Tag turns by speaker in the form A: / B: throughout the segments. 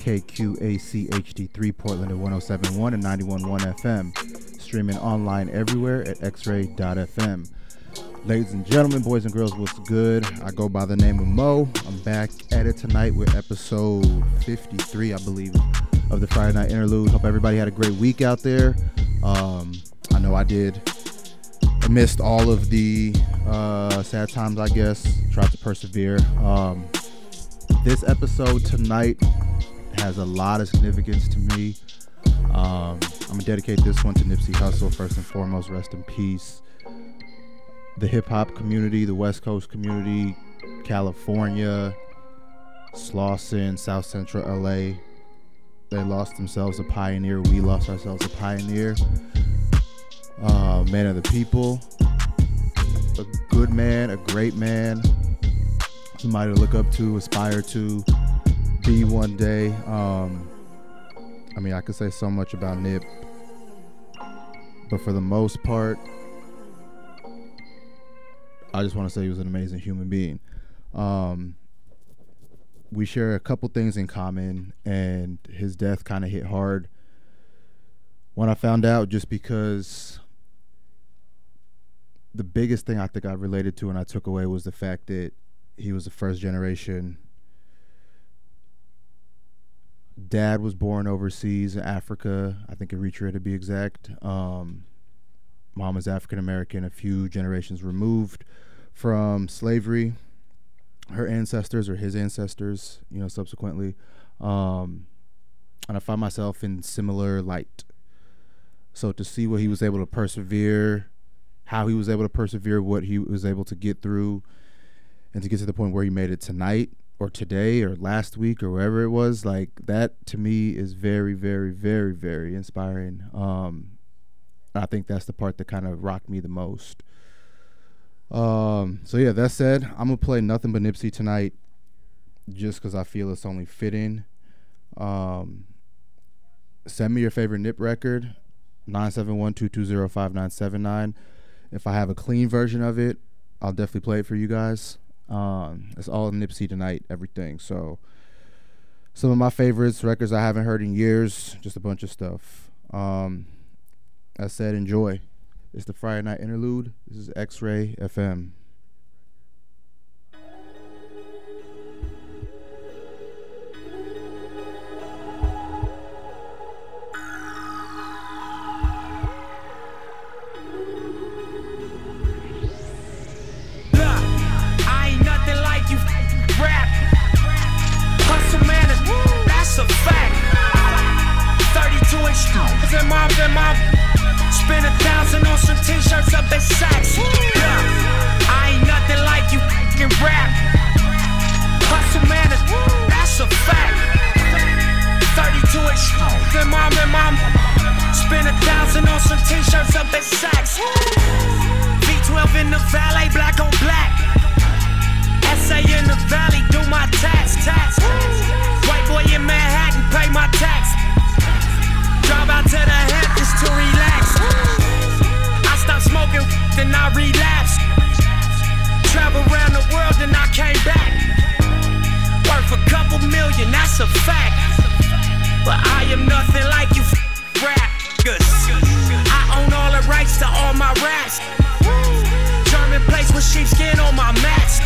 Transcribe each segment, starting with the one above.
A: KQACHD3 Portland at 1071 and 911 FM. Streaming online everywhere at xray.fm. Ladies and gentlemen, boys and girls, what's good? I go by the name of Mo. I'm back at it tonight with episode 53, I believe, of the Friday Night Interlude. Hope everybody had a great week out there. Um, I know I did. I missed all of the uh, sad times, I guess. Tried to persevere. Um, this episode tonight has a lot of significance to me. Um, I'm gonna dedicate this one to Nipsey Hussle first and foremost. Rest in peace. The hip hop community, the West Coast community, California, Slauson, South Central LA. They lost themselves a pioneer. We lost ourselves a pioneer. Uh, man of the people. A good man, a great man. Somebody to look up to, aspire to one day. Um, I mean, I could say so much about Nip, but for the most part, I just want to say he was an amazing human being. Um, we share a couple things in common, and his death kind of hit hard when I found out, just because the biggest thing I think I related to and I took away was the fact that he was the first generation dad was born overseas in Africa, I think Eritrea to be exact. Um, mom is African American, a few generations removed from slavery. Her ancestors or his ancestors, you know, subsequently. Um, and I find myself in similar light. So to see what he was able to persevere, how he was able to persevere, what he was able to get through, and to get to the point where he made it tonight or today or last week or wherever it was like that to me is very very very very inspiring. Um i think that's the part that kind of rocked me the most. Um so yeah that said i'm gonna play nothing but nipsey tonight just because i feel it's only fitting. Um send me your favorite nip record 971-220-5979 if i have a clean version of it i'll definitely play it for you guys um, it's all Nipsey tonight, everything. So some of my favorites, records I haven't heard in years, just a bunch of stuff. Um, I said enjoy. It's the Friday night interlude. This is X Ray FM.
B: And mom and mom. Spend a thousand on some t-shirts up at Saks. Yeah. I ain't nothing like you can rap. Hustle man, that's a fact. 32 inch and mom and mom. Spend a thousand on some t-shirts up at Saks. V12 in the valet, black on black. SA in the valley, do my tats, tats. White boy in Manhattan, pay my tax. Drive out to the Hamptons to relax. I stopped smoking, then I relapsed. Travel around the world, then I came back. Worth a couple million, that's a fact. But I am nothing like you rappers. I own all the rights to all my raps. German place with sheepskin on my mats.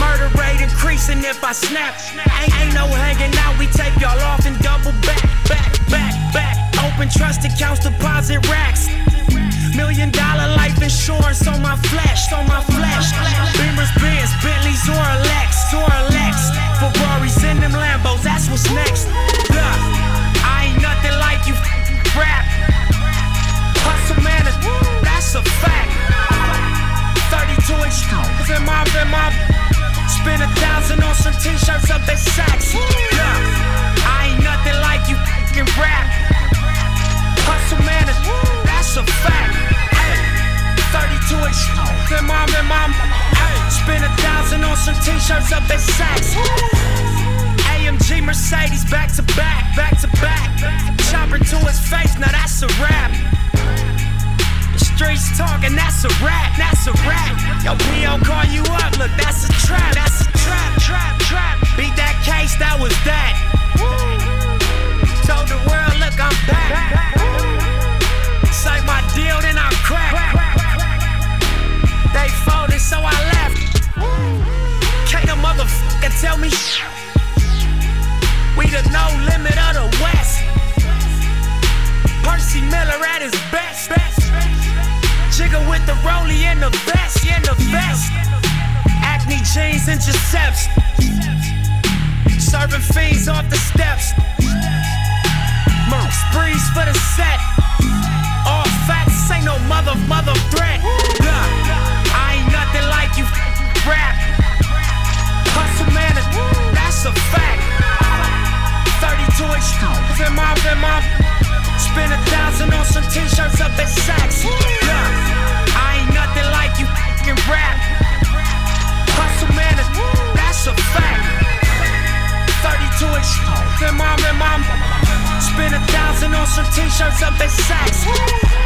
B: Murder rate increasing if I snap. Ain't, ain't no hanging out, we take y'all off and double back, back, back. Open trust accounts, deposit racks. Million dollar life insurance on my flesh, on my flesh. Beamers, Benz, Bentleys, or Lex, or Lex. Ferraris in them Lambos, that's what's next. Look, I ain't nothing like you rap. Hustle man, that's a fact. 32 inch, and my, and my. Spend a thousand on some t-shirts up at Saks. Yeah, I ain't nothing like you rap hustle manners, that's a fact. Hey, 32 inch, and mom and mom. Hey, spend a thousand on some t-shirts up in Saks. AMG Mercedes back to back, back to back. Chopper to his face, now that's a rap. The streets talking, that's a rap, that's a rap. Yo, we call you up, look, that's a trap, that's a trap, trap, trap. Beat that case, that was that. Told the world, look, I'm back deal, then I crack. They folded, so I left. Can't a motherfucker tell me. We the no limit of the West. Percy Miller at his best. best. Jigger with the Roly in the vest, in the vest. Acne jeans and intercepts. Serving fiends off the steps. Monks for the set. Facts, ain't no mother, mother threat. Yeah. I ain't nothing like you, rap. Hustle man, that's a fact. 32 extremes in my, in my. Spend a thousand on some t-shirts up at Saks. Yeah. I ain't nothing like you, rap. Hustle man, that's a fact. 32 extremes in my, in my. Spend a thousand on some t-shirts up at Saks.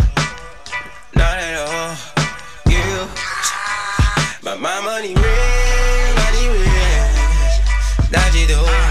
C: But my money real, money real. Now she do.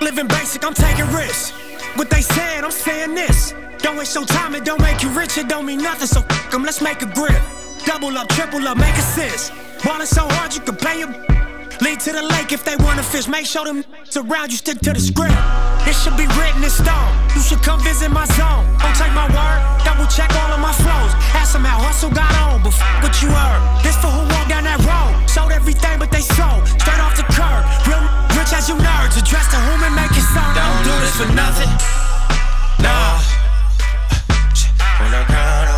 C: Living basic, I'm taking risks. What they said, I'm saying this. Don't waste your time, it don't make you rich, it don't mean nothing. So fuck them, let's make a grip. Double up, triple up, make assist. Ballin' so hard you can pay your Lead to the lake if they wanna fish. Make sure them around you stick to the script. It should be written in stone. You should come visit my zone. Don't take my word, double check all of my flows. Ask them how hustle got on, but f- what you heard. This for who walked down that road. Sold everything but they sold. Straight off the curb. Real rich as you nerds. Address to whom make it sound.
B: Don't do this for nothing. Nah. No.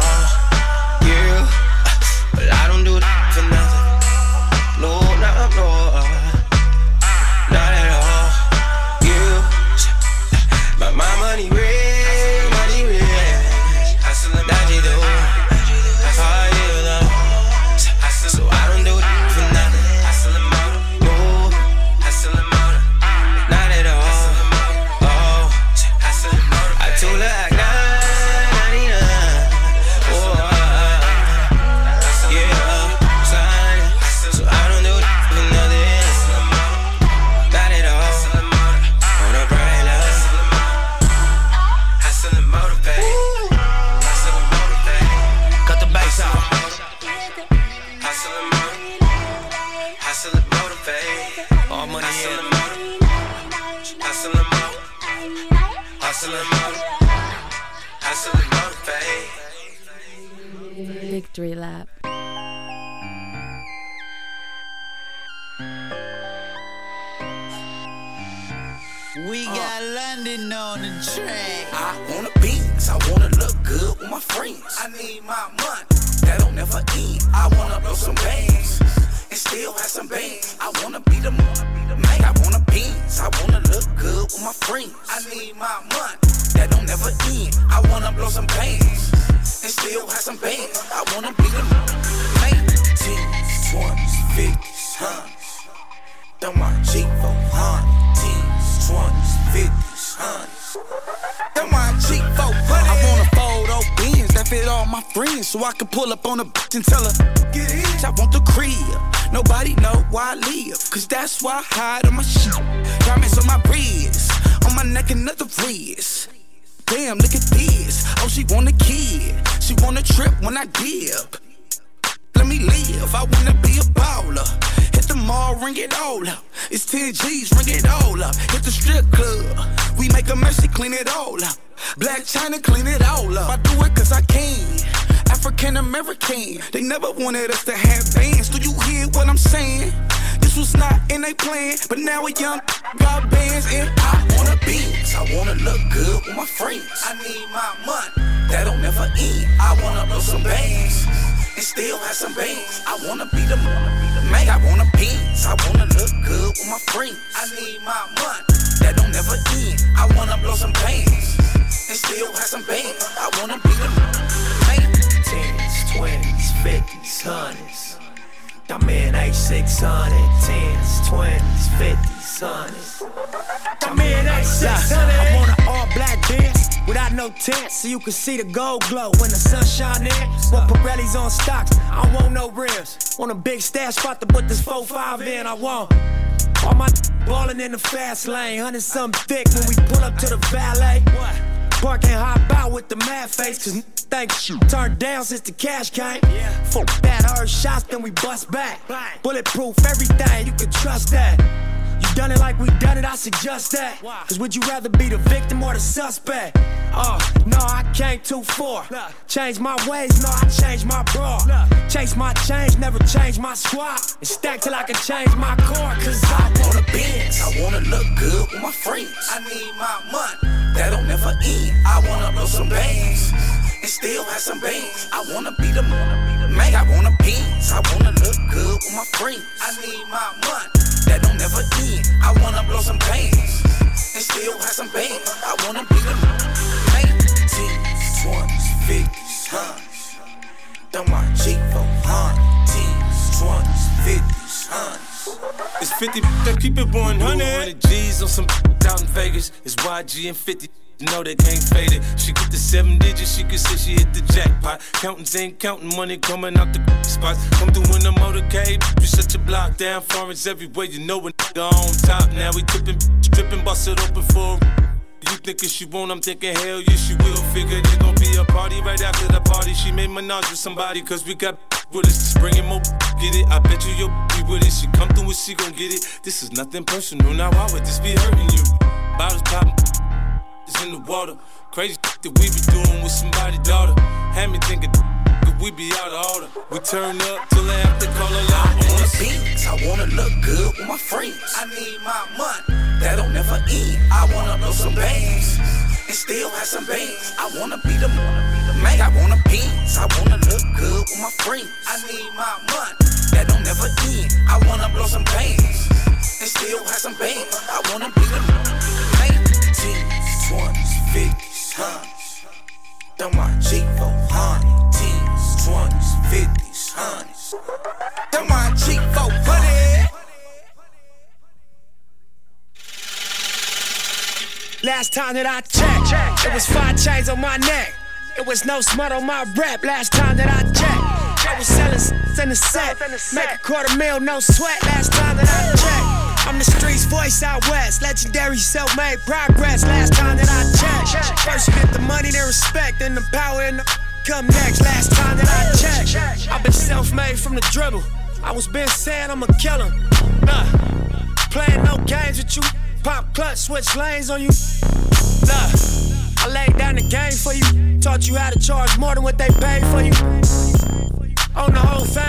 D: My friends. I need my money, that don't never end. I wanna blow some bands and still have some bands. I wanna be the man, I wanna beans, I wanna look good with my friends. I need my money, that don't never end. I wanna blow some bands and still have some bands. I wanna be the man. Teens, twenties, fifties, hundreds. Throw my Jeep for hundred twenties, fifties, hundreds. That my G for I wanna fit all my friends, so I can pull up on a bitch and tell her, get in. I want the crib. Nobody know why I live, cause that's why I hide on my shit. Diamonds on my wrist, on my neck another wrist. Damn, look at this. Oh, she want a kid. She want a trip when I dip. Let me live. I wanna be a baller. Mall, ring it all up. It's 10 G's, ring it all up. Hit the strip club. We make a mercy, clean it all up. Blac Chyna, clean it all up. I do it cause I can. African American. They never wanted us to have bands. Do you hear what I'm saying? This was not in a plan, but now a young got bands and I wanna be. I wanna look good with my friends. I need my money. That don't never end. I wanna blow some bands and still have some bands. I wanna be the man. I wanna beans. I wanna look good with my friends. I need my money. That don't never end. I wanna blow some bands and still have some bands. I wanna be the man.
E: Tens, twenties, fifties, hundreds. I'm in A600, tens, twenties, fifties, hundreds.
B: I'm in A600. I want an all black dance without no tent, so you can see the gold glow when the sun shine in. What Pirelli's on stocks, I want no rims. Want a big stash spot to put this 4-5 in, I want. All my ballin' in the fast lane, hundred some thick when we pull up to the valet. Park and hop out with the mad face, cause thank you. Turned down since the cash came. Yeah. Fuck that, hard shots, then we bust back. Bulletproof everything, you can trust that. You done it like we done it, I suggest that. Cause would you rather be the victim or the suspect? Oh, no, I came too far. Change my ways, no, I changed my bra. Chase my change, never change my squad. And stack till I can change my car, cause I
D: wanna Benz. I wanna look good with my friends. I need my money, that don't never end. I wanna blow some bands and still have some bands. I wanna be the man, I wanna beans. I wanna look good with my friends. I need my money, never end. I wanna blow some bands and still have some bands. I wanna be the man. Teens, twenties, fifties, hundreds. Throw my Jeep for hundred. Teens, twenties, fifties, hundreds.
F: It's 50 that keep it 100. G's on some out in Vegas. It's YG and 50. Know they can't fade it. She get the seven digits, she can say she hit the jackpot. Counting ain't counting money coming out the spots. Come through in the motorcade, you shut your block down. Foreigns everywhere, you know nigga on top. Now we tipping, stripping, bust it open for you thinking she won't, I'm thinking hell yeah she will. Figure there's gonna be a party right after the party. She made menage with somebody, cause we got with us. Just bringing more, get it. I bet you you'll be with it. She come through and she gon' get it. This is nothing personal, now why would this be hurting you? Bottles popping it's in the water. Crazy that we be doing with somebody's daughter. Had me thinking that we be out of order. We turn up till they have to call a lot.
D: I wanna beats, I wanna look good with my friends. I need my money, that don't never end. I wanna blow some bands and still have some bands. I wanna be the man, I wanna beats, I wanna look good with my friends. I need my money, that don't never end. I wanna blow some bands and still have some bands. I wanna be the man. Twenties, fifties, hundreds. Throw my Jeep for hundred. Teens, twenties, fifties, hundreds. Throw my Jeep for hundred.
B: Last time that I checked, it was five chains on my neck. It was no smut on my rap. Last time that I checked, I was selling in the set. Make a quarter mil, no sweat. Last time that I checked. I'm the streets voice out west. Legendary self made progress. Last time that I checked. First you get the money, then respect, then the power and the come next. Last time that I checked. I've been self made from the dribble. I was been saying I'm a killer. Nah, playing no games with you. Pop clutch, switch lanes on you. Nah, I laid down the game for you. Taught you how to charge more than what they paid for you.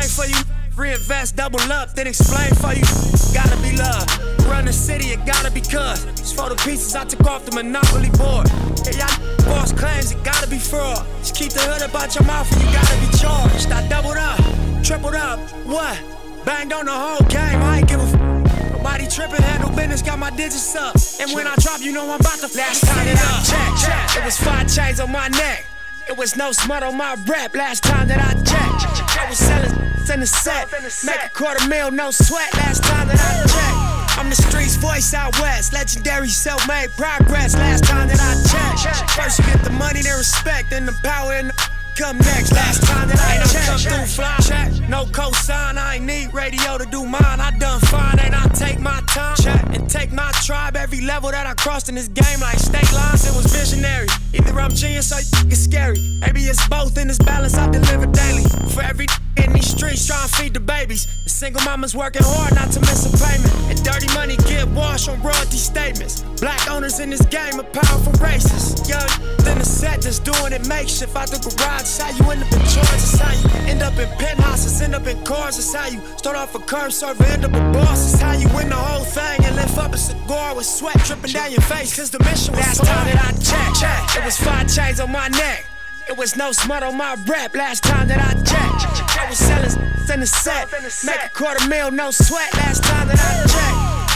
B: brain for you. Reinvest, double up, then explain for you. Gotta be love. Run the city, it gotta be cuz. It's for the pieces I took off the monopoly board. Yeah, y'all boss claims it gotta be fraud. Just keep the hood about your mouth and you gotta be charged. I doubled up, tripled up, what? Banged on the whole game, I ain't give a f. Nobody tripping, handle business, got my digits up. And when I drop, you know I'm about to last time that I checked. It was five chains on my neck. It was no smut on my rap last time that I checked. I was selling in the set. Make a quarter mil, no sweat. Last time that I checked. I'm the streets voice out west. Legendary self made progress. Last time that I checked. First you get the money, then respect, then the power and the come next. Last time that I checked. come through fly. Check. No cosign, I ain't need radio to do mine. I done fine, and I take my time. Check. And take my tribe. Every level that I crossed in this game, like state lines, it was visionary. Either I'm genius or it's scary. Maybe it's both in this balance I deliver daily. For every in these streets trying to feed the babies. The single mama's working hard not to miss a payment. And dirty money get washed on royalty statements. Black owners in this game are powerful racists. Young, then the set just doing it makeshift out the garage. It's how you end up in charge. It's how you end up in penthouses, end up in cars. It's how you start off a curb server, end up a boss. It's how you win the whole thing and lift up a cigar with sweat dripping down your face. Cause the mission was Last time that I checked, check, it was five chains on my neck. It was no smut on my rap last time that I checked. I was selling in the set. Make a quarter mil, no sweat last time that I checked.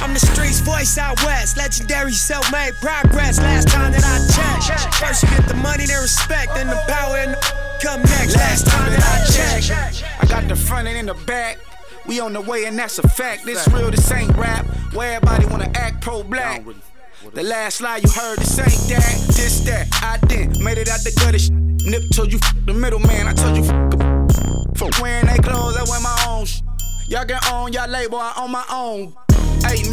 B: I'm the streets voice out west. Legendary self made progress last time that I checked. First you get the money, then respect, then the power and the come next. Last time that I checked.
G: I got the front and in the back. We on the way and that's a fact. This real, this ain't rap. Where everybody wanna act pro black. The last lie you heard, this ain't that, this that. I did, made it out the gutter. Sh- Nip told you f- the middleman. I told you f- for wearing they clothes, I wear my own. Sh- y'all get on y'all label, I own my own. Hey,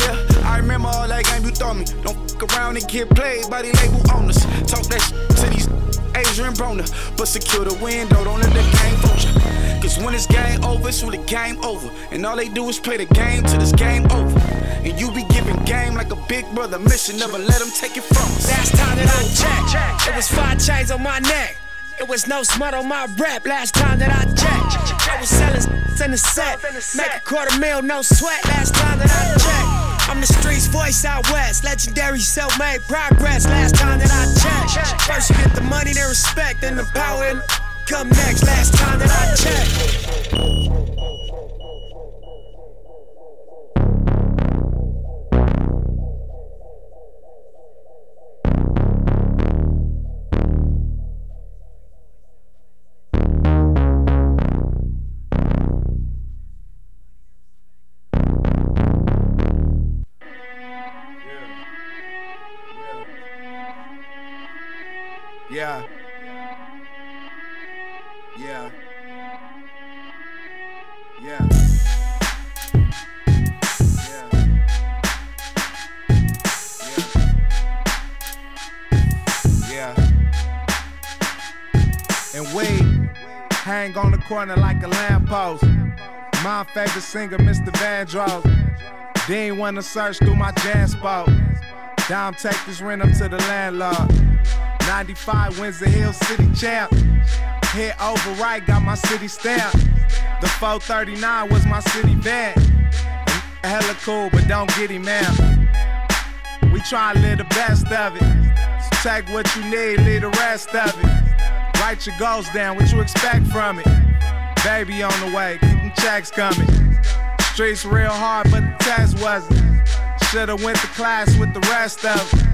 G: I remember all that game you throw me. Don't fuck around and get played by the label owners. Talk that sh- to these Adrien Broner, but secure the window, don't let the game fool you. Cause when this game over, it's really game over. And all they do is play the game till this game over. And you be giving game like a big brother mission, never let them take it from us.
B: Last time that I checked, it was five chains on my neck. It was no smut on my rap last time that I checked. I was selling in the set. Make a quarter mil, no sweat last time that I checked. I'm the streets voice out west. Legendary self made progress last time that I checked. First you get the money, then respect, then the power and come next. Last time that I checked.
G: Corner like a lamppost. My favorite singer, Mr. Vandross. Dean wanna search through my jam spot. Dom take this rent up to the landlord. 95 wins the Hill City champ. Hit over right, got my city stamp. The 439 was my city van. Hella cool, but don't get him out. We try to live the best of it. So take what you need, leave the rest of it. Write your goals down, what you expect from it. Baby on the way, keep them checks coming. Streets real hard, but the test wasn't. Should've went to class with the rest of them.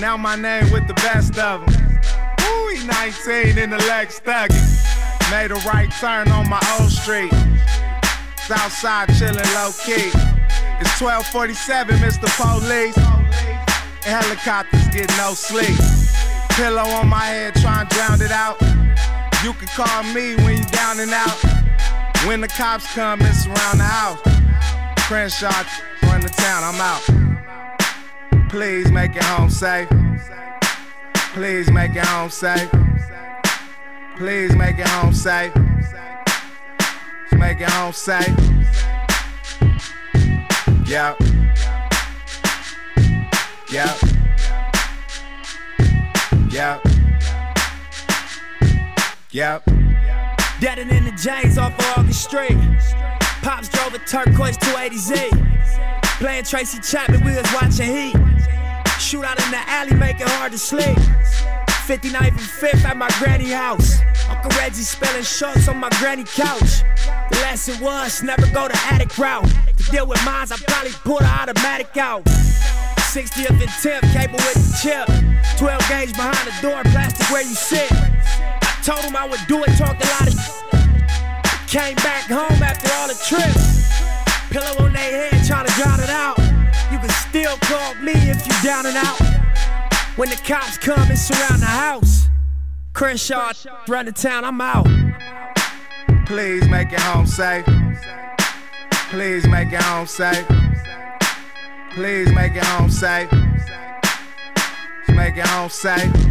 G: Now my name with the best of them. Ooh, he 19 in the Lex Thuggy. Made a right turn on my old street. Southside chillin' low key. It's 1247, Mr. Police. Helicopters get no sleep. Pillow on my head, trying to drown it out. You can call me when you're down and out. When the cops come and surround the house. Crenshaw run the town, I'm out. Please make it home safe. Please make it home safe. Please make it home safe. Make it home safe. Yep. Yep. Yep. Yep.
B: Dead and in the J's off of August Street. Pops drove a turquoise 280Z. Playing Tracy Chapman, we was watching Heat. Shoot out in the alley, make it hard to sleep. 59th and 5th at my granny house. Uncle Reggie spelling shorts on my granny couch. The lesson was never go the attic route. To deal with mines, I probably pull the automatic out. 60th and 10th, cable with the chip. 12 gauge behind the door, plastic where you sit. Told him I would do it, talked a lot of Came back home after all the trips. Pillow on their head, trying to drown it out. You can still call me if you down and out. When the cops come and surround the house, Crenshaw run the town, I'm out.
G: Please make it home safe. Please make it home safe. Please make it home safe. Make it home safe.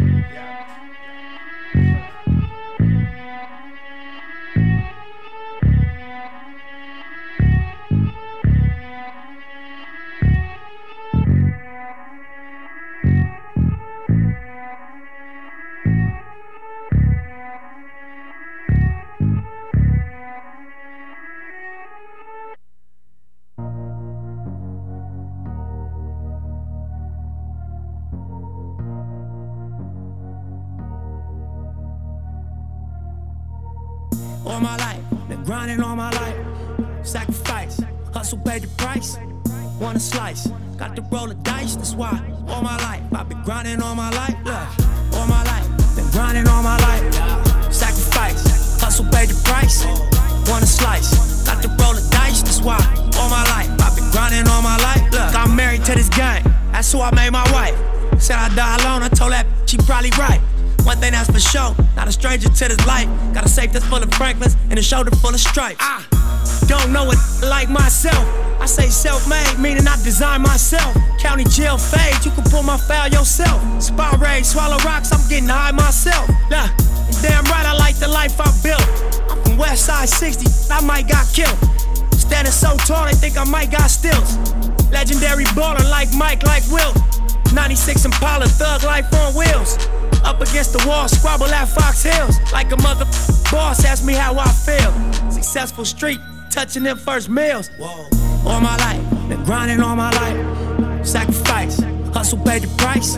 B: Grinding all my life. Sacrifice, hustle, pay the price. Want a slice, got to roll the dice. That's why all my life I've been grinding all my life. Look, all my life, been grinding all my life. Sacrifice, hustle, pay the price. Want a slice, got to roll the dice. That's why all my life I've been grinding all my life. Look, I'm married to this game. That's who I made my wife. Said I die alone. I told that she probably right. One thing that's for sure, not a stranger to this life. Got a safe that's full of Franklins and a shoulder full of stripes. I don't know it like myself. I say self-made, meaning I design myself. County jail fade, you can pull my file yourself. Spy raid, swallow rocks, I'm getting high myself. Nah, damn right, I like the life I built. I'm from West Side 60, I might got killed. Standing so tall, they think I might got stilts. Legendary baller like Mike, like Will. 96 Impala, thug life on wheels. Up against the wall, squabble at Fox Hills. Like a mother boss, ask me how I feel. Successful street, touching them first meals. All my life, been grinding all my life. Sacrifice, hustle, pay the price.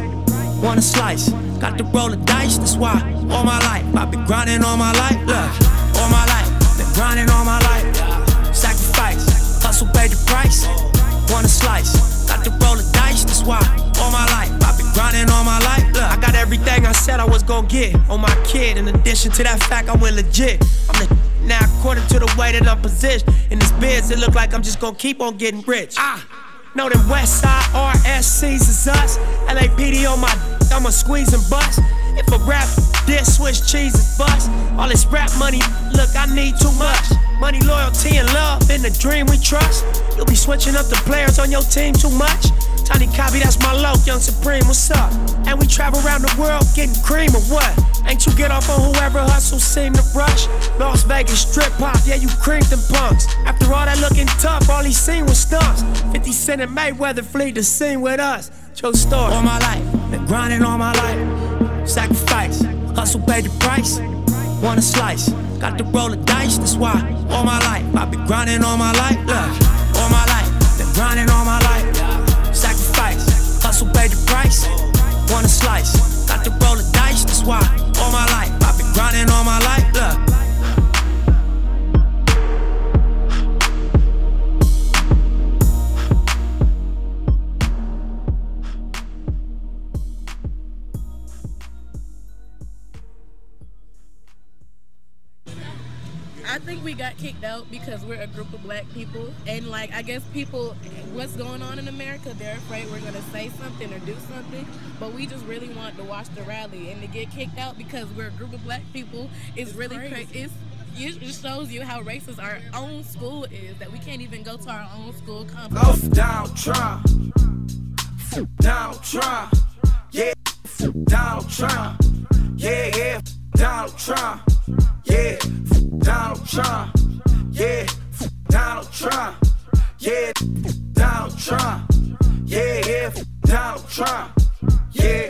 B: Want a slice, got to roll the dice, that's why. All my life, I've been grinding all my life. Look, all my life, been grinding all my life. Sacrifice, hustle, pay the price. Want a slice, got to roll the dice, that's why. All my life, grinding all my life. Look, I got everything I said I was gonna get on my kid. In addition to that fact, I went legit. I'm the now according to the way that I'm positioned in this biz, it look like I'm just gonna keep on getting rich. Ah. Know them West Side RSCs is us. LAPD on my I'ma squeeze and bust. If a rap this switch cheese is bust. All this rap money, look, I need too much. Money, loyalty, and love in the dream we trust. You'll be switching up the players on your team too much. Tiny copy, that's my low, young supreme, what's up? And we travel around the world getting cream or what? Ain't you get off on whoever hustle seem to rush? Las Vegas strip pop, yeah, you creamed them punks. After all that looking tough, all he seen was stunts. 50 Cent and Mayweather flee the scene with us. True story. All my life, been grinding all my life. Sacrifice, hustle, pay the price. Want a slice, got to roll the dice, that's why. All my life, I've been grinding all my life. Look, all my life, been grinding all my life. Price. Want a slice, got to roll the dice, that's why. All my life, I've been grinding all my life. Look.
H: We got kicked out because we're a group of black people, and like I guess people, what's going on in America, they're afraid we're gonna say something or do something, but we just really want to watch the rally and to get kicked out because we're a group of black people is really crazy. It's, it shows you how racist our own school is that we can't even go to our own school complex.
E: Off down Trump, down Trump, yeah, down Trump, yeah, yeah, down Trump, yeah, Donald Trump, yeah, Donald Trump,
D: Yeah, Donald Trump. Yeah, yeah, Donald Trump. Yeah.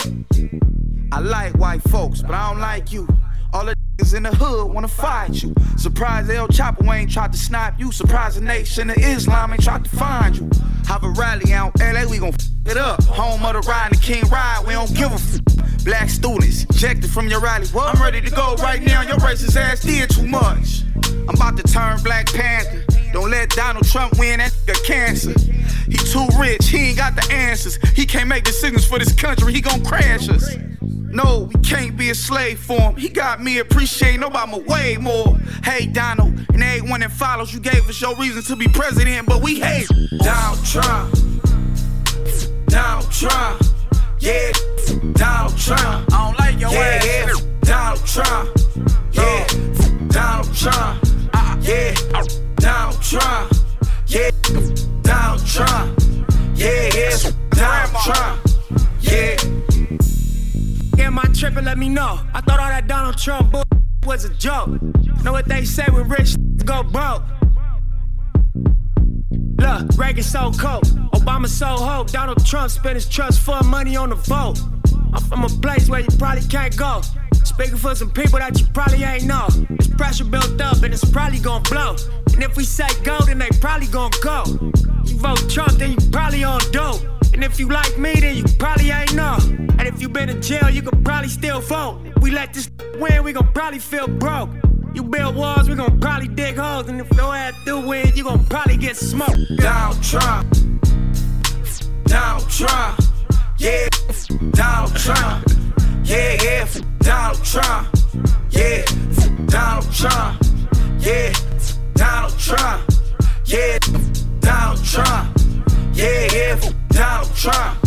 D: I like white folks, but I don't like you. All the niggas in the hood wanna fight you. Surprise El Chapo ain't tried to snipe you. Surprise the nation of Islam ain't tried to find you. Have a rally out LA, we gon' f it up. Home of the ride and the King ride, we don't give a f. Black students ejected from your rally. What? I'm ready to go right now. Your racist ass did too much. I'm about to turn Black Panther. Don't let Donald Trump win that nigga cancer. He too rich, he ain't got the answers. He can't make decisions for this country, he gon' crash us. No, we can't be a slave for him. He got me appreciating Obama way more. Hey, Donald, and everyone that follows, you gave us your reason to be president, but we hate Donald Trump. Donald Trump. Yeah, Donald Trump. I don't like your yeah, ass. Yeah, Donald Trump. Yeah, Donald Trump. Uh, yeah, Donald Trump. Yeah, Donald Trump. Yeah, yeah, Donald Trump. Yeah.
B: Am I tripping? Let me know. I thought all that Donald Trump bull was a joke. Know what they say when rich go broke? Look, Reagan so cold, Obama so hope. Donald Trump spent his trust fund money on the vote. I'm from a place where you probably can't go. Speaking for some people that you probably ain't know. There's pressure built up and it's probably gonna blow. And if we say go, then they probably gonna go. You vote Trump, then you probably on dope. And if you like me, then you probably ain't know. And if you been in jail, you could probably still vote. If we let this win, we gon' probably feel broke. You build walls, we gon' probably dig holes. And if your ass do win, you gon' probably get smoked.
D: Donald Trump. Donald Trump. Yeah, Donald Trump. Yeah, yeah, Donald Trump. Yeah, Donald Trump. Yeah, Donald Trump. Yeah, Donald Trump. Yeah, yeah, Donald Trump.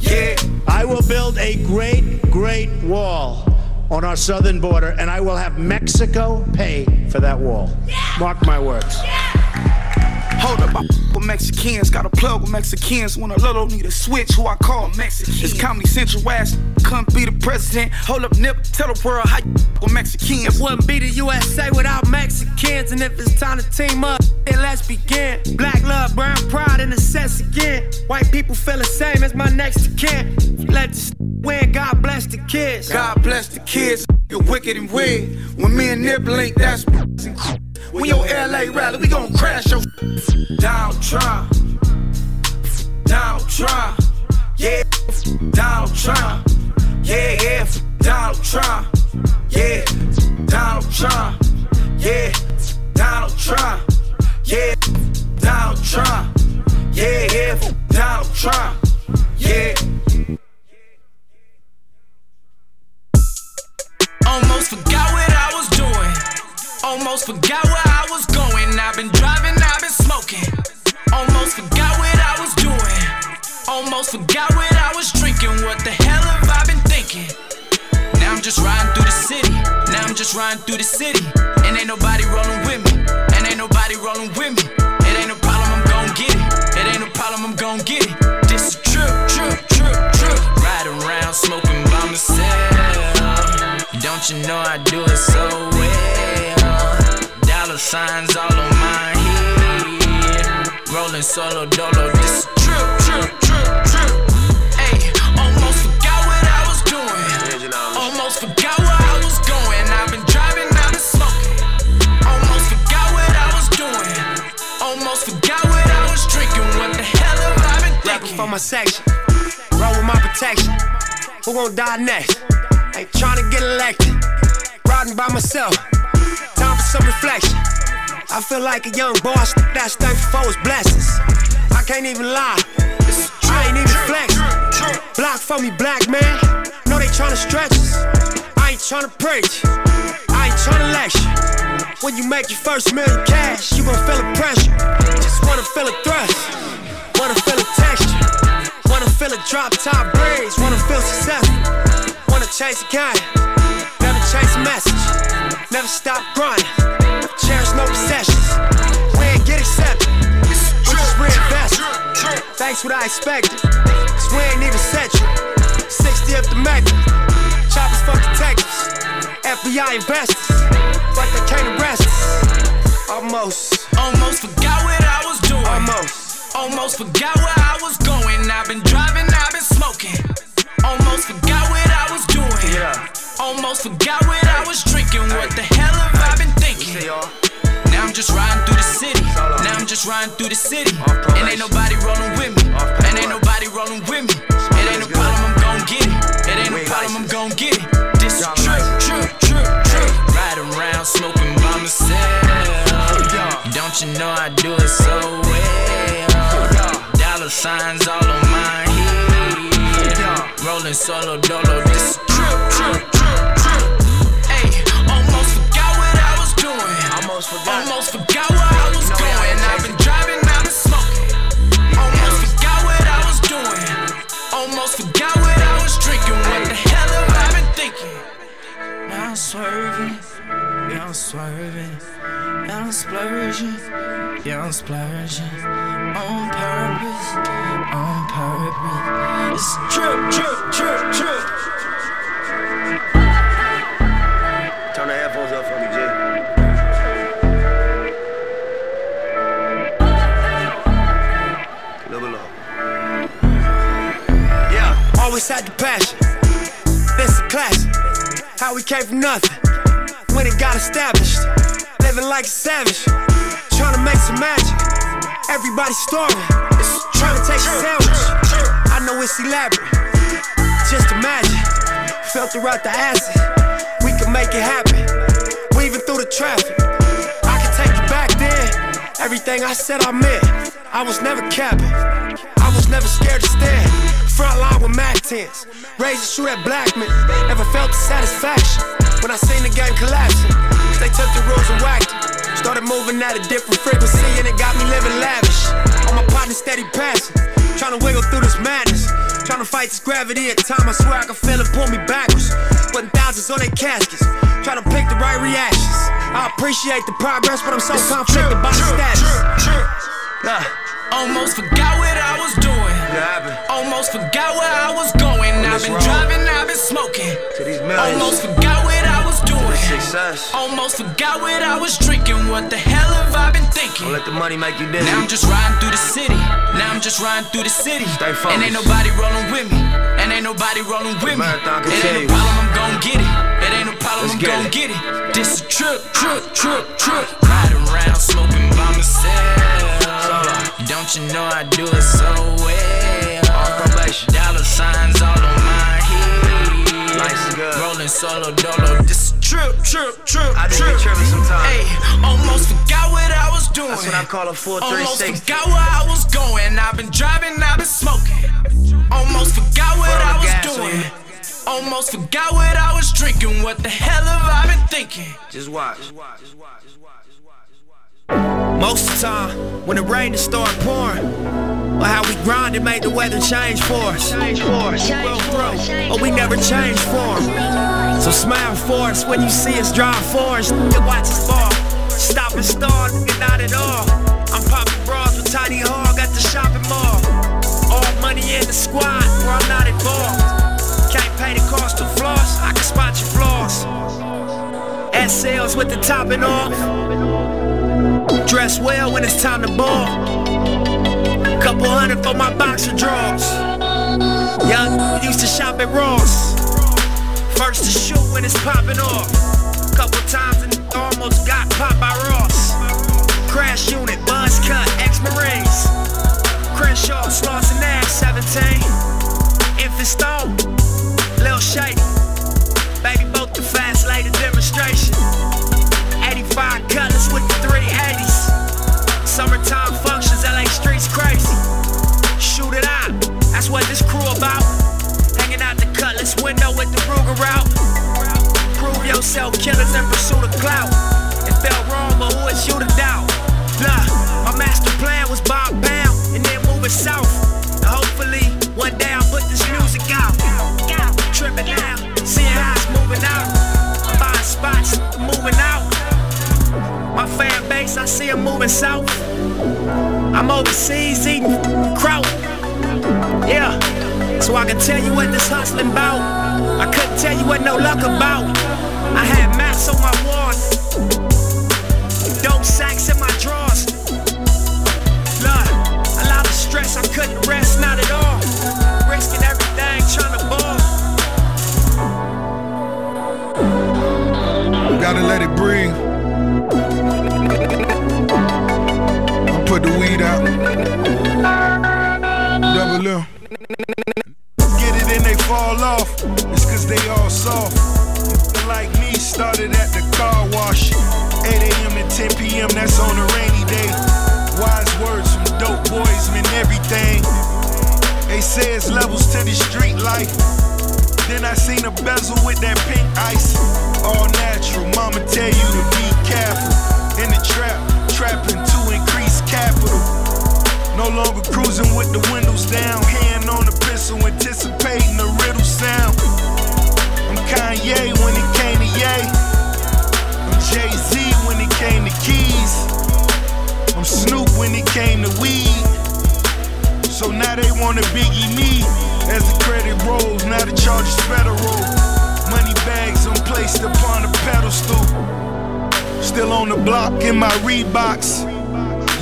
D: Yeah.
I: I will build a great, great wall on our southern border, and I will have Mexico pay for that wall. Yeah. Mark my words.
D: Yeah. Hold up, I with Mexicans, got a plug with Mexicans. When a little need a switch, who I call Mexican. It's Comedy Central ass, couldn't be the president. Hold up, nip, tell the world how you with Mexicans.
B: It wouldn't be the USA without Mexicans, and if it's time to team up, then let's begin. Black love, brown pride, and the sets again. White people feel the same as my next kin. Let this win, God bless the kids.
D: God bless the kids, you're wicked and weird. When me and Nip link, that's when your LA rally, we gon' crash your Donald Trump. Donald Trump. Yeah, Donald Trump. Yeah, yeah, Donald Trump. Yeah, Donald Trump. Yeah, Donald Trump. Yeah, Donald Trump. Yeah, yeah, Donald Trump. Yeah.
J: Almost forgot what I was doing. Almost forgot where I was going. I've been driving, I've been smoking. Almost forgot what I was doing. Almost forgot what I was drinking. What the hell have I been thinking? Now I'm just riding through the city. Now I'm just riding through the city. And ain't nobody rolling with me. And ain't nobody rolling with me. It ain't no problem, I'm gon' get it. It ain't no problem, I'm gon' get it. This is trip, trip, trip, trip. Riding around smoking by myself. Don't you know I do it so well? Dollar signs all on my head. Rolling solo dolo, this a trip, trip, trip, trip. Hey, almost forgot what I was doing. Almost forgot where I was going. I've been driving, I've been smoking. Almost forgot what I was doing. Almost forgot what I was drinking. What the hell have I been thinking?
B: Rapping for my section, roll with my protection. Who gon' die next? Ain't trying to get elected. Riding by myself some reflection. I feel like a young boss that's thankful for his blessings. I can't even lie, I ain't even flex. Block for me, black man. No, they tryna stretch us. I ain't tryna preach, I ain't tryna lecture. When you make your first million cash, you gon' feel the pressure. Just wanna feel a thrust, wanna feel a texture. Wanna feel a drop top breeze, wanna feel successful. Wanna chase a guy, never chase a message. Never stop grinding. Cherish no possessions. We ain't get accepted. We just reinvest. Thanks what I expected. Cause we ain't even set you. 60 up the mecca. Choppers fuck detectives. FBI investors. But they can't arrest us. Almost.
J: Almost forgot what I was doing.
B: Almost
J: Almost forgot where I was going. I've been driving, I've been smoking. Almost forgot what I was doing. Almost forgot what I was drinking. What the hell have I been thinking? Now I'm just riding through the city. Now I'm just riding through the city. And ain't nobody rolling with me. And ain't nobody rolling with me. It ain't no problem, I'm gon' get it. It ain't no problem, I'm gon' get it. This is trip, trip, trip, trip. Riding around smoking by myself. Don't you know I do it so well? Dollar signs all on my head. Rolling solo dolo, this Almost forgot. Almost forgot where I was going. I've been driving, I've been smoking. Almost forgot what I was doing. Almost forgot what I was drinking. What the hell have I been thinking? Now I'm swerving. Yeah, I'm swerving. Yeah, I'm splurging. Yeah, I'm splurging. On purpose. On purpose. It's trip, trip, trip, trip.
B: We came from nothing. When it got established. Living like a savage. Trying to make some magic. Everybody starving. Trying to take a sandwich. I know it's elaborate. Just imagine. Filter out the acid. We can make it happen. Weaving through the traffic. I can take you back then. Everything I said I meant. I was never capping. Was never scared to stand. Front line with Mac 10s. Raised to shoot at black men. Never felt the satisfaction when I seen the game collapsing. They took the rules and whacked it. Started moving at a different frequency and it got me living lavish. On my partner steady passing. Trying to wiggle through this madness. Trying to fight this gravity at time. I swear I can feel it pull me backwards. Putting thousands on their caskets. Trying to pick the right reactions. I appreciate the progress, but I'm so conflicted by the status.
J: Nah. Almost forgot what I was doing. Almost forgot where I was going. I've been driving, I've been smoking. Almost forgot what I was doing. Almost forgot what I was drinking. What the hell have I been thinking?
K: Don't let the money make you dizzy.
J: Now I'm just riding through the city. Now I'm just riding through the city. And ain't nobody rolling with me. And ain't nobody rolling with me. It ain't
K: continues.
J: problem, I'm gon' get it. It ain't no problem, I'm gon' get it. This a trip, trip, trip, trip. Riding around smoking by myself. Don't you know I do it so well? All probation, dollar signs all on my head.
K: And good.
J: Rolling solo dolo. This trip, trip, trip,
K: I just
J: trip.
K: tripping sometimes.
J: Hey, almost forgot what I was doing.
K: That's what I call a full
J: Almost forgot where I was going. I've been driving, I've been smoking. Almost forgot what I was doing. Almost forgot what I was drinking. What the hell have I been thinking?
K: Just watch.
B: Most of the time, when the rain just start pouring, or how we grind and make the weather change for us. Change for us. We'll grow, but we never change for for 'em. So smile for us when you see us drive for us. You watch us fall. Stop and start, and not at all. I'm popping bras with tiny hog at the shopping mall. All money in the squad, where I'm not involved. Can't pay the cost of floss, I can spot your flaws. SLs with the topping off. Dress well when it's time to ball. Couple hundred for my boxer drawers. Young used to shop at Ross. First to shoot when it's popping off. Couple times and almost got popped by Ross. Crash unit, buzz cut, ex-Marines. Crenshaw, Slauson Nash, 17. Infant Stone, Lil Shady. Baby, both the fast lady demonstration. What this crew about. Hanging out the cutlass window with the Ruger out. Prove yourself, killers in pursuit of clout. It felt wrong, but who is you to doubt? Look, my master plan was Bob Bound and then moving south. And hopefully, one day I'll put this music out. Tripping now, seeing how it's moving out. I'm buying spots, moving out. My fan base, I see see 'em moving south. I'm overseas eating kraut. So I can tell you what this hustling about. I couldn't tell you what no luck about.
L: 10 p.m., that's on a rainy day. Wise words from dope boys mean everything. They say it's levels to the street life. Then I seen a bezel with that pink ice. All natural, mama tell you to be careful. In the trap, trapping to increase capital. No longer cruising with the windows down. Hand on the pistol, anticipating the riddle sound. I'm Kanye when it came to Ye. Jay Z when it came to keys. I'm Snoop when it came to weed. So now they wanna biggie me. As the credit rolls, now the charge is federal. Money bags I'm placed upon a pedestal. Still on the block in my Reeboks.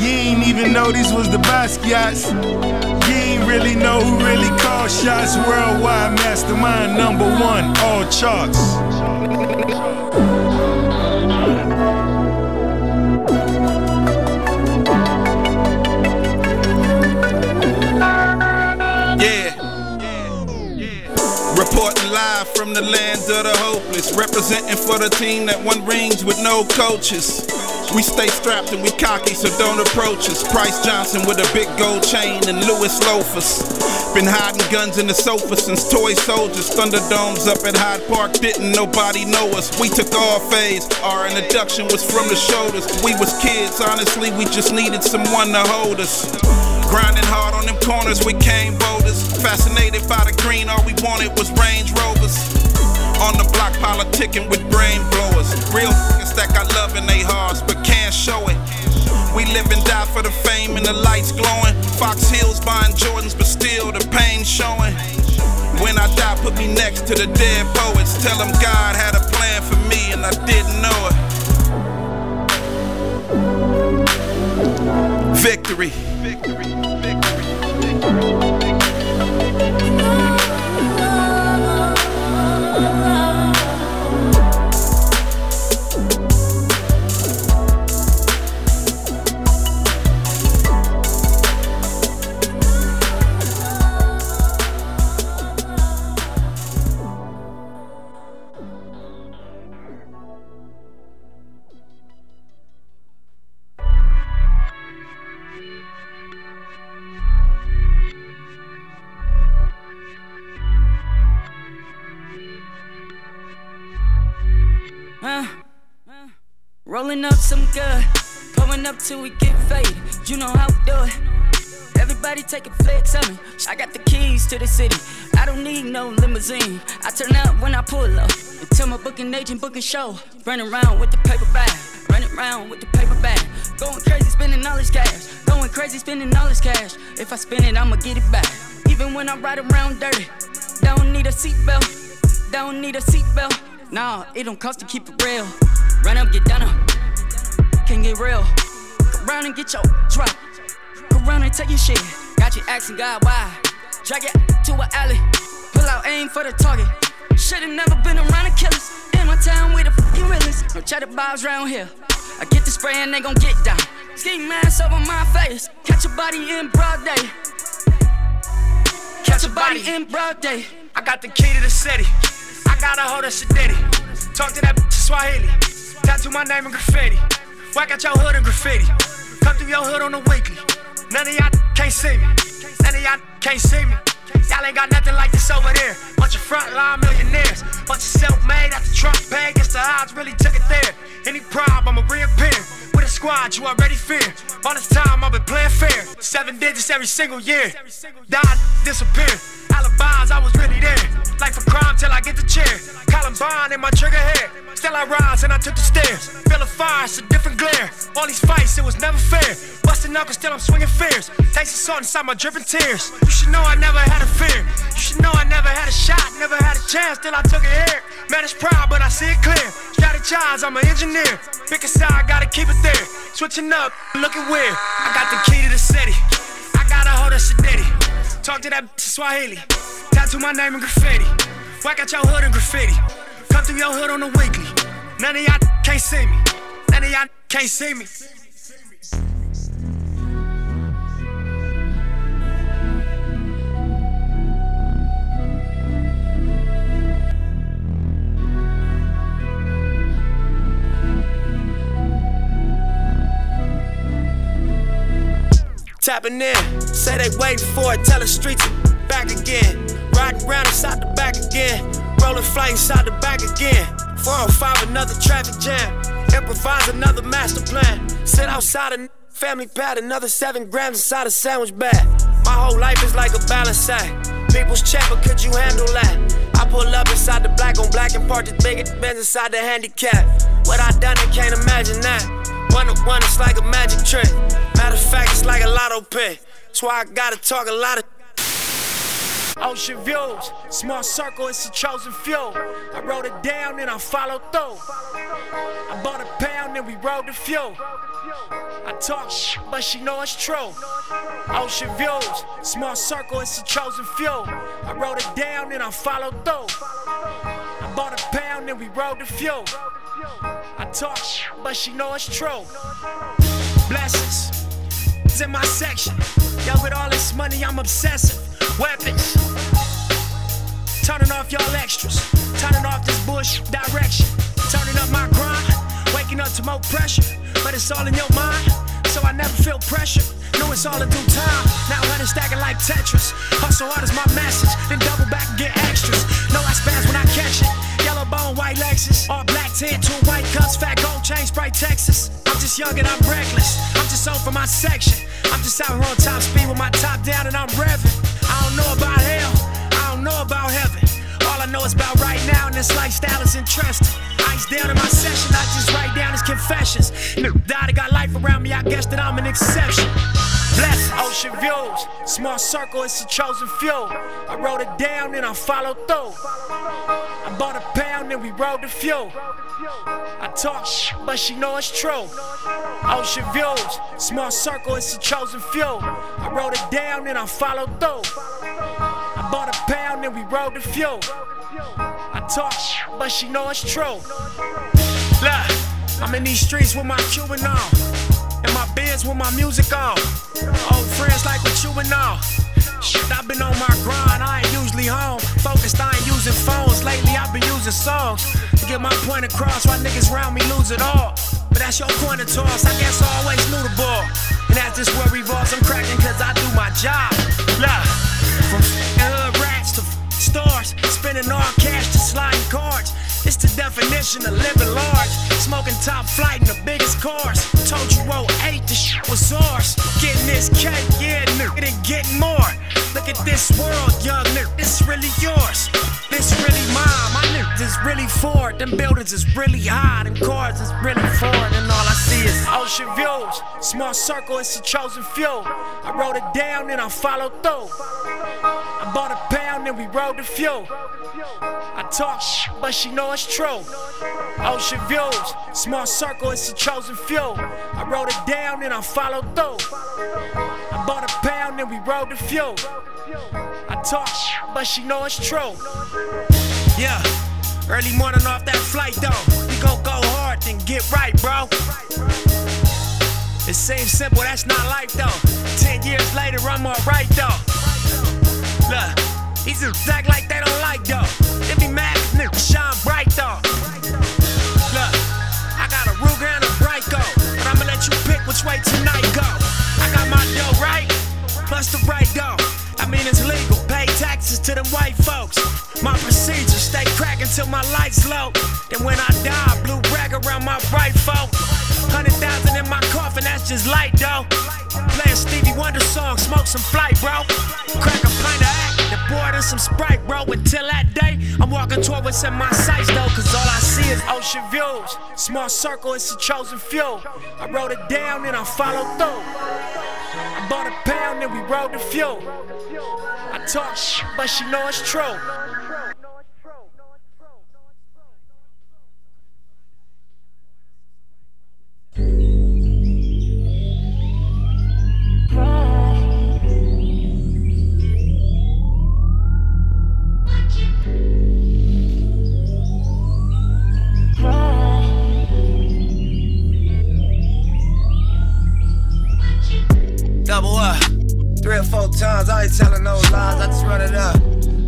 L: You ain't even know these was the Basquiat's. You ain't really know who really called shots. Worldwide mastermind number one, all charts.
M: Live from the land of the hopeless. Representing for the team that won rings with no coaches. We stay strapped and we cocky, so don't approach us. Price Johnson with a big gold chain and Lewis loafers. Been hiding guns in the sofa since toy soldiers. Thunderdomes up at Hyde Park, didn't nobody know us. We took our phase, our introduction was from the shoulders. We was kids, honestly, we just needed someone to hold us. Grinding hard on them corners, we came boulders. Fascinated by the green, all we wanted was Range Rovers. On the block, politicking with brain blowers. Real niggas that got love in their hearts, but can't show it. We live and die for the fame and the lights glowing. Fox Hills buying Jordans, but still the pain showing. When I die, put me next to the dead poets. Tell them God had a plan for me and I didn't know it. Victory.
N: Uh, rolling up some good, pulling up till we get faded. You know how we do it. Everybody take a flex on me. I got the keys to the city. I don't need no limousine. I turn up when I pull up. Until my booking agent booking show. Running around with the paper bag. Running around with the paper bag. Going crazy spending all this cash. Going crazy spending all this cash. If I spend it, I'ma get it back. Even when I ride around dirty. Don't need a seatbelt. Don't need a seatbelt. Nah, it don't cost to keep it real. Run up, get down up. Can get real. Go around and get your drop. Go around and take your shit. Got you asking God why. Drag it to an alley. Pull out aim for the target. Should've never been around the killers. In my town with the fucking realest. No cheddar bobs round here. I get the spray and they gon' get down. Ski mask over my face. Catch a body in broad day. Catch a body in broad day.
B: I got the key to the city. I got a hold of Shadiddy. Talk to that bitch Swahili. Tattoo my name in graffiti. Whack out your hood and graffiti. Come through your hood on the weekly. None of y'all can't see me. None of y'all can't see me. Y'all ain't got nothing like this over there. Bunch of frontline millionaires. Bunch of self-made after Trump paid. Guess the odds really took it there. Any problem, I'ma reappear. With a squad you already fear. All this time I've been playing fair. Seven digits every single year. Die, disappear. Alibis, I was really there. Life a crime till I get the chair. Columbine in my trigger hair. Still I rise and I took the stairs. Feel a fire, it's a different glare. All these fights, it was never fair. Busting knuckles, still I'm swinging fears. The salt inside my dripping tears. You should know I never had a fear. You should know I never had a shot, never had a chance till I took it here. Man, it's proud, but I see it clear. Strategize, I'm an engineer. Pick a side, gotta keep it there. Switching up, looking weird. I got the key to the city. I got a hold of Shadiddy. Talk to that Swahili. Tattoo my name in graffiti. Whack out your hood in graffiti. Come through your hood on the weekly. None of y'all can't see me. None of y'all can't see me. Tapping in. Say they waiting for it, tell the streets back again. Riding around inside the back again. Rolling flight inside the back again. 405, another traffic jam. Improvise another master plan. Sit outside a family pad, another seven grams inside a sandwich bag. My whole life is like a balance act. People's check, but could you handle that? I pull up inside the black on black and park this big Benz inside the handicap. What I done, I can't imagine that. One to one, it's like a magic trick. Matter of fact, it's like a lotto pick. That's why I gotta talk a lot of. Ocean views, small circle, it's a chosen few. I wrote it down and I followed through. I bought a pound and we rode the fuel. I talk shit, but she know it's true. Ocean views, small circle, it's a chosen few. I wrote it down and I followed through. I bought a pound and we rode the fuel. I talk shit, but she know it's true. Blessings, it's in my section. Yo, with all this money, I'm obsessive. Weapons, turning off y'all extras, turning off this bush direction, turning up my grind, waking up to more pressure, but it's all in your mind, so I never feel pressure. Know it's all in due time. Now honey stacking like Tetris. Hustle hard is my message, then double back and get extras. Know I spaz when I catch it. Yellow bone, white Lexus, all black tint, two white cups, fat gold chain, Sprite Texas. Just young and I'm reckless. I'm just on for my section. I'm just out here on top speed with my top down and I'm revving. I don't know about hell, I don't know about heaven. All I know is about right now, and this lifestyle is interesting. Ice down in my session, I just write down his confessions. Nigga died, got life around me, I guess that I'm an exception. Bless ocean views, small circle, it's a chosen few. I wrote it down and I followed through. I bought a pound and we rode the fuel. I talk shit, but she know it's true. Ocean views, small circle, it's a chosen few. I wrote it down and I followed through. I bought a pound and we rode the fuel. I talk shit, but she know it's true. Look, I'm in these streets with my Cuban on. My with my music on. Old friends like what you and all. Shit, I've been on my grind, I ain't usually home. Focused, I ain't using phones. Lately, I've been using songs to get my point across. Why niggas round me lose it all. But that's your point of toss. I guess I always knew the ball. And as this world revolves, I'm cracking cause I do my job. Look, from hood rats to stars, spending all cash to sliding cards. It's the definition of living large. Smoking top flight in the biggest cars. Told you 08, the shit was ours. Getting this cake, yeah, nigga, and getting more. Look at this world, young nigga, it's really yours. This really mine, my nigga, this really Ford. Them buildings is really high, them cars is really foreign, and all I see is ocean views. Small circle, it's a chosen few. I wrote it down and I followed through. I bought a pound and we rode the fuel. I talk shit, but she know it's true. Ocean views, small circle, it's a chosen few. I wrote it down and I followed through. I bought a pound and we rode the fuel. I talk but she know it's true. Yeah, early morning off that flight though. We gon' go hard, then get right, bro. It seems simple, that's not life though. Ten years later, I'm alright though. Look, these dudes act like they don't like though. They be mad if niggas shine bright though. Look, I got a Ruger and a Bryco, but I'ma let you pick which way tonight go. I got my dough right, plus the right go. I mean it's legal, pay taxes to them white folks. My procedure, stay cracking till my lights low. Then when I die, blue rag around my right folk. Hundred thousand in my coffin, that's just light though. Play a Stevie Wonder song, smoke some flight, bro. Crack a pint of act, pour it in some Sprite, bro. Until that day, I'm walking toward what's in my sights though, cause all I see is ocean views. Small circle, it's a chosen few. I wrote it down and I followed through. Bought a pound and we rode the fuel. I talk shit, but she know it's true.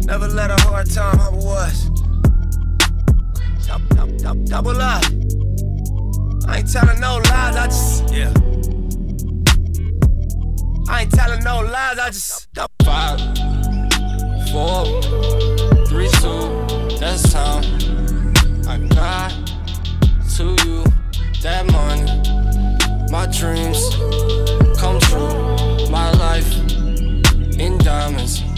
B: Never let a hard time humble us. Double, double, double, double up. I ain't telling no lies, I just, yeah.
K: I ain't telling no lies, I just.
G: Five, four, three, two, that's time. I got to you that money. My dreams come true. My life in diamonds.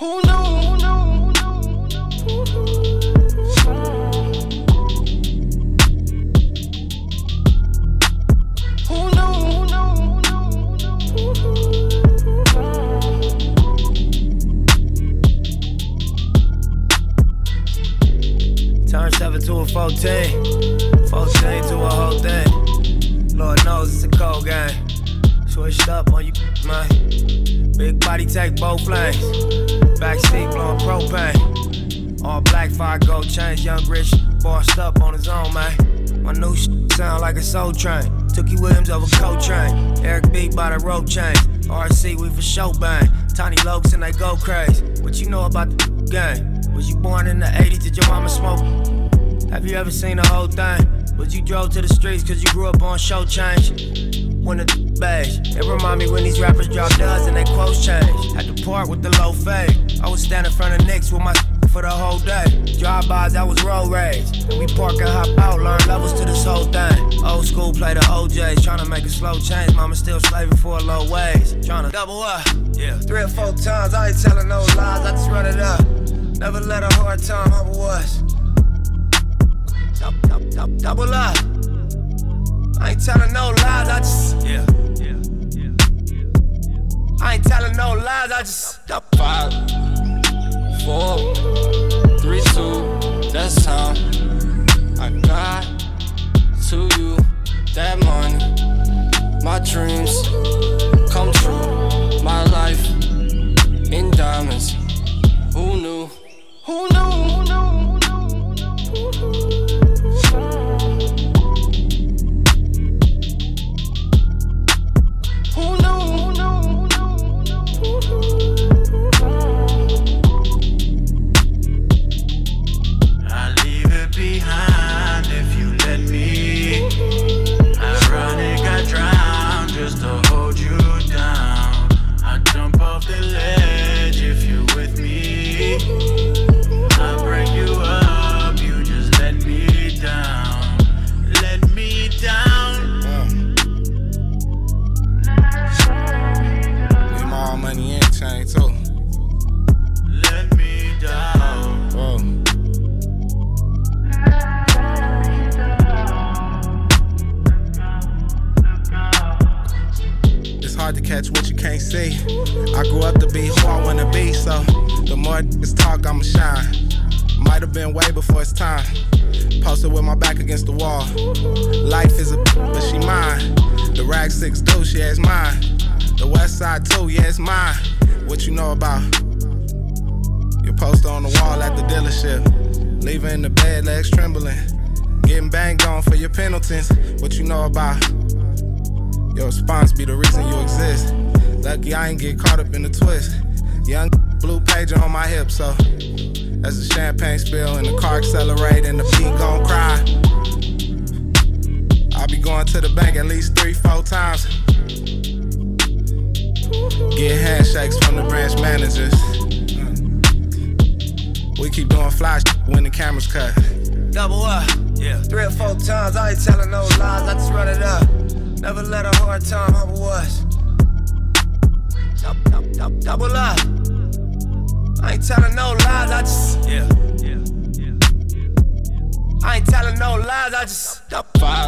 G: Who knew?
K: Turn 7 to a 14. 14 to a whole thing. Lord knows it's a cold game. Switched up on you, man. Big body take both lanes. Backseat blowing propane. All black fire gold chains. Young rich bossed up on his own, man. My new shit sound like a soul train. Tookie Williams over Coltrane. Eric B by the rope chains. RC, we for show bang. Tiny Lokes and they go crazy. What you know about the game? Was you born in the 80s? Did your mama smoke? Have you ever seen the whole thing? Was you drove to the streets cause you grew up on show change? When the it remind me when these rappers drop duds and they quotes change. Had to part with the low fade. I was standing in front of Knicks with my for the whole day. Drive-bys, I was road rage. We park and hop out, learn levels to this whole thing. Old school play the OJs, trying to make a slow change. Mama still slaving for a low wage. Trying to double up, yeah. Three or four times, I ain't telling no lies, I just run it up. Never let a hard time humble us. Dou- dou- dou- Double up. I ain't telling no lies, I just, yeah. I ain't telling no lies, I just.
G: Five, four, three, two, that's time. I got to you that money. My dreams come true. My life in diamonds. Who knew? Who knew? Who knew?
O: Accelerate and the beat gon' cry. I'll be going to the bank at least three, four times. Get handshakes from the branch managers. We keep doing fly sh- when the cameras cut.
K: Double up, yeah. Three or four times, I ain't telling no lies, I just run it up. Never let a hard time humble us. Dou- dou- dou- Double up. I just.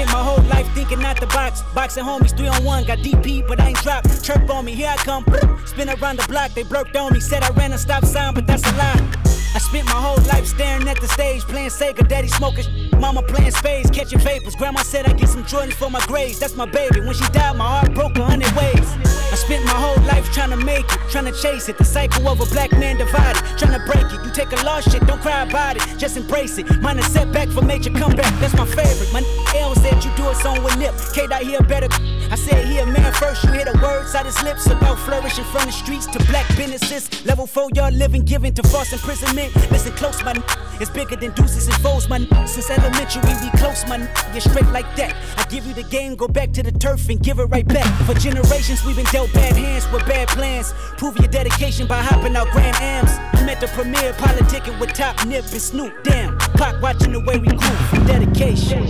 P: Spent my whole life thinking out the box. Boxing homies, three on one. Got DP, but I ain't dropped. Chirp on me, here I come. Spin around the block, they blurked on me. Said I ran a stop sign, but that's a lie. I spent my whole life staring at the stage, playing Sega, daddy smoking, mama playing spades, catching vapors. Grandma said I get some Jordans for my grades, that's my baby. When she died, my heart broke a hundred ways. I spent my whole life trying to make it, trying to chase it. The cycle of a black man divided, trying to break it. You take a lost shit, don't cry about it, just embrace it. Mine setback for major comeback, that's my favorite. My L said you do a song with Nip, K dot here better. I said he a man first, you hear the words out his lips about flourishing from the streets to black businesses. Level four, y'all living, giving to false imprisonment. Listen close, my n- it's bigger than deuces and foes, my n- Since elementary, we close, my n- You're straight like that. I give you the game, go back to the turf and give it right back. For generations, we've been dealt bad hands with bad plans. Prove your dedication by hopping out Grand Ams. I'm at the premiere, politicking with Top Nip and Snoop. Damn, Pac watching the way we from dedication.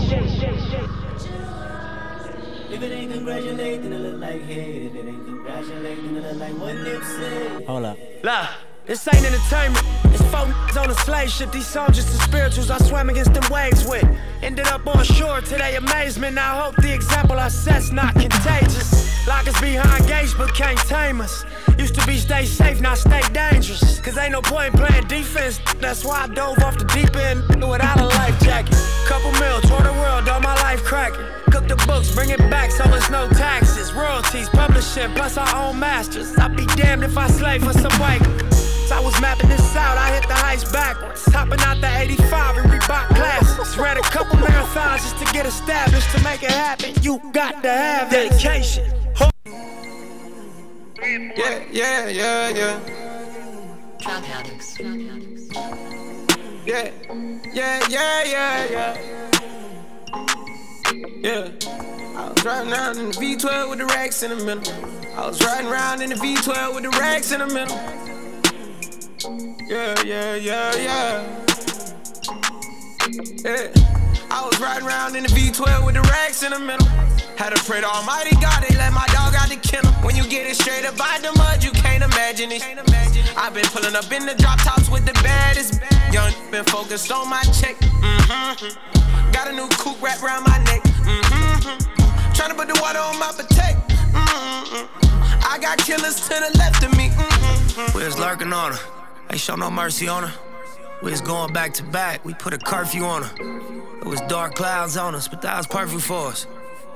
P: If it ain't congratulating, it look like hate. If it ain't congratulating, it look like what Nip said. Hold up.
B: La. This ain't entertainment. It's four on a slave ship. These soldiers and spirituals I swam against them waves with. Ended up on shore to their amazement. I hope the example I set's not contagious. Lock us behind gates but can't tame us. Used to be stay safe, now stay dangerous. Cause ain't no point playing defense. That's why I dove off the deep end without a life jacket. Couple mil, tour the world, all my life cracking. Cook the books, bring it back so it's no taxes. Royalties, publishing, plus our own masters. I'd be damned if I slave for some white. I was mapping this out, I hit the heights backwards. Hopping out the 85 and Reebok classes. Ran a couple marathons just to get established. To make it happen, you got to have dedication.
E: Yeah, yeah, yeah, yeah.
Q: Drug addicts.
E: Yeah, yeah, yeah, yeah, yeah. Yeah. I was riding around in the V12 with the racks in the middle. I was riding around in the V12 with the racks in the middle. Yeah, yeah, yeah, yeah. Yeah. I was riding around in the V12 with the racks in the middle. Had to pray to Almighty God, they let my dog out the kennel. When you get it straight up by the mud, you can't imagine it. I've been pulling up in the drop tops with the baddest. Bad. Young been focused on my check. Mm-hmm. Got a new coupe wrapped around my neck. Mm-hmm. Trying to put the water on my potato. Mm-hmm. I got killers to the left of me. Mm-hmm.
B: We was lurking on her. Ain't show no mercy on her. We was going back to back. We put a curfew on her. It was dark clouds on us, but that was perfect for us.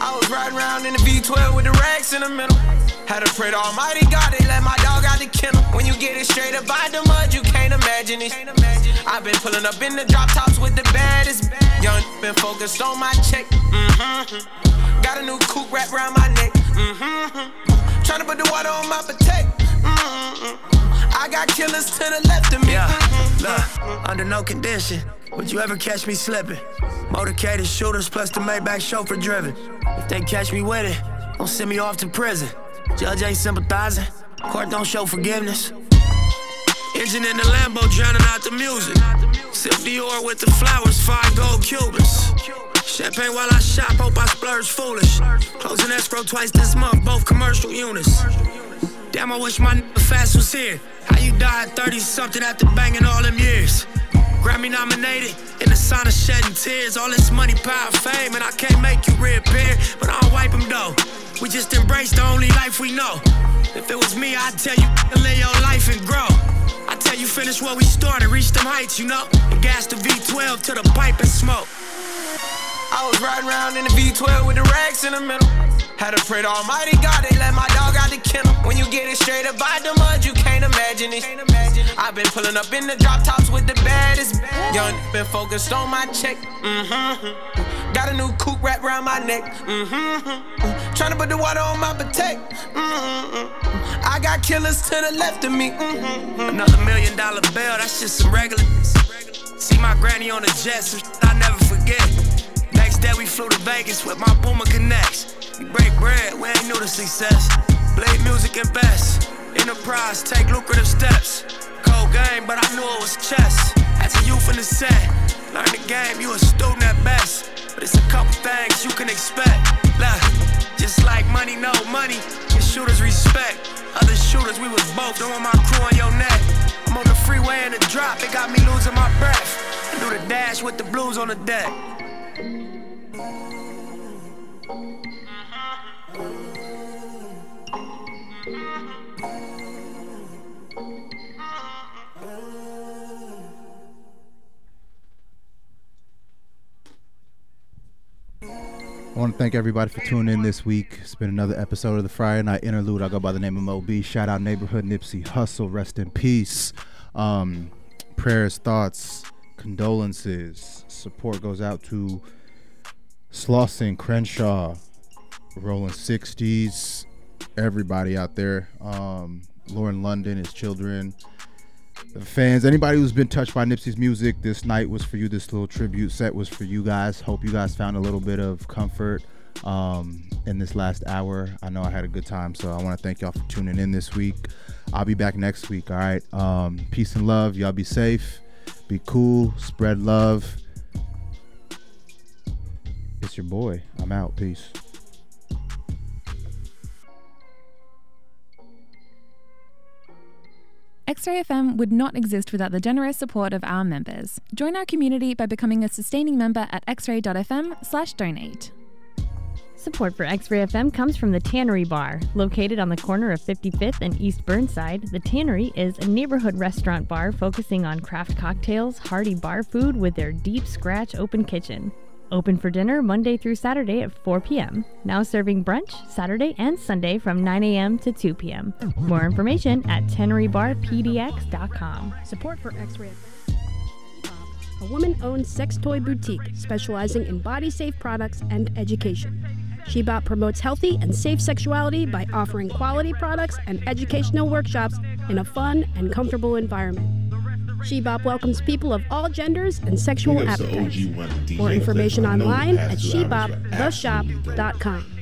E: I was riding around in the V12 with the racks in the middle. Had to pray to Almighty God, they let my dog out the kennel. When you get it straight up by the mud, you can't imagine it. I've been pulling up in the drop tops with the baddest. Young been focused on my check. Mm-hmm. Got a new coupe wrapped around my neck. Mm-hmm. Trying to put the water on my potato. Mm-hmm. I got killers to the left of me.
B: Yeah, look, under no condition would you ever catch me slipping. Motorcaded shooters plus the Maybach chauffeur driven. If they catch me with it, don't send me off to prison. Judge ain't sympathizing, court don't show forgiveness. Engine in the Lambo drowning out the music. Sip Dior with the flowers, five gold Cubans. Champagne while I shop, hope I splurge foolish. Closing escrow twice this month, both commercial units. Damn, I wish my nigga fast was here. How you died 30 something after banging all them years? Grammy nominated, in the sign of shedding tears. All this money, power, fame, and I can't make you reappear, but I'll wipe them though. We just embrace the only life we know. If it was me, I'd tell you to live your life and grow. I tell you finish what we started, reach them heights, you know. And gas the V12 to the pipe and smoke.
R: I was riding around in the V12 with the racks in the middle. Had to pray to Almighty God, they let my dog out the kennel. When you get it straight up by the mud, you can't imagine it. I've been pulling up in the drop tops with the baddest. Young been focused on my check. Mm-hmm. Got a new coupe wrapped around my neck. Mm-hmm. Trying to put the water on my potato. Mm-hmm. I got killers to the left of me. Mm-hmm.
B: Another million dollar bill, that's just some regular. See my granny on the jet, some I never forget. Day we flew to Vegas with my boomer Connects. We break bread, we ain't new to success. Blade music and best. Enterprise, take lucrative steps. Cold game, but I knew it was chess. As a youth in the set, learn the game, you a student at best. But it's a couple things you can expect. Look, just like money, no money, your shooters respect. Other shooters, we was both, don't my crew on your neck. I'm on the freeway in the drop, it got me losing my breath. I do the dash with the blues on the deck.
A: I want to thank everybody for tuning in this week. It's been another episode of the Friday Night Interlude. I go by the name of Mob. Shout out Neighborhood Nipsey Hussle. Rest in peace. Um, prayers, thoughts, condolences. Support goes out to Slauson, Crenshaw, Rolling 60s, everybody out there. Um, Lauren London, his children, the fans, anybody who's been touched by Nipsey's music, this night was for you. This little tribute set was for you guys. Hope you guys found a little bit of comfort um, in this last hour. I know I had a good time, so I want to thank y'all for tuning in this week. I'll be back next week. All right. Um, peace and love. Y'all be safe. Be cool. Spread love. It's your boy. I'm out. Peace.
S: X-Ray FM would not exist without the generous support of our members. Join our community by becoming a sustaining member at xray.fm/donate.
T: Support for X-Ray FM comes from the Tannery Bar, located on the corner of 55th and East Burnside. The Tannery is a neighborhood restaurant bar focusing on craft cocktails, hearty bar food with their deep scratch open kitchen. Open for dinner Monday through Saturday at 4 p.m. Now serving brunch Saturday and Sunday from 9 a.m. to 2 p.m. More information at tannerybarpdx.com.
U: Support for X-Ray a woman-owned sex toy boutique specializing in body-safe products and education. Shebop promotes healthy and safe sexuality by offering quality products and educational workshops in a fun and comfortable environment. Shebop welcomes people of all genders and sexual appetites. More information online at sheboptheshop.com.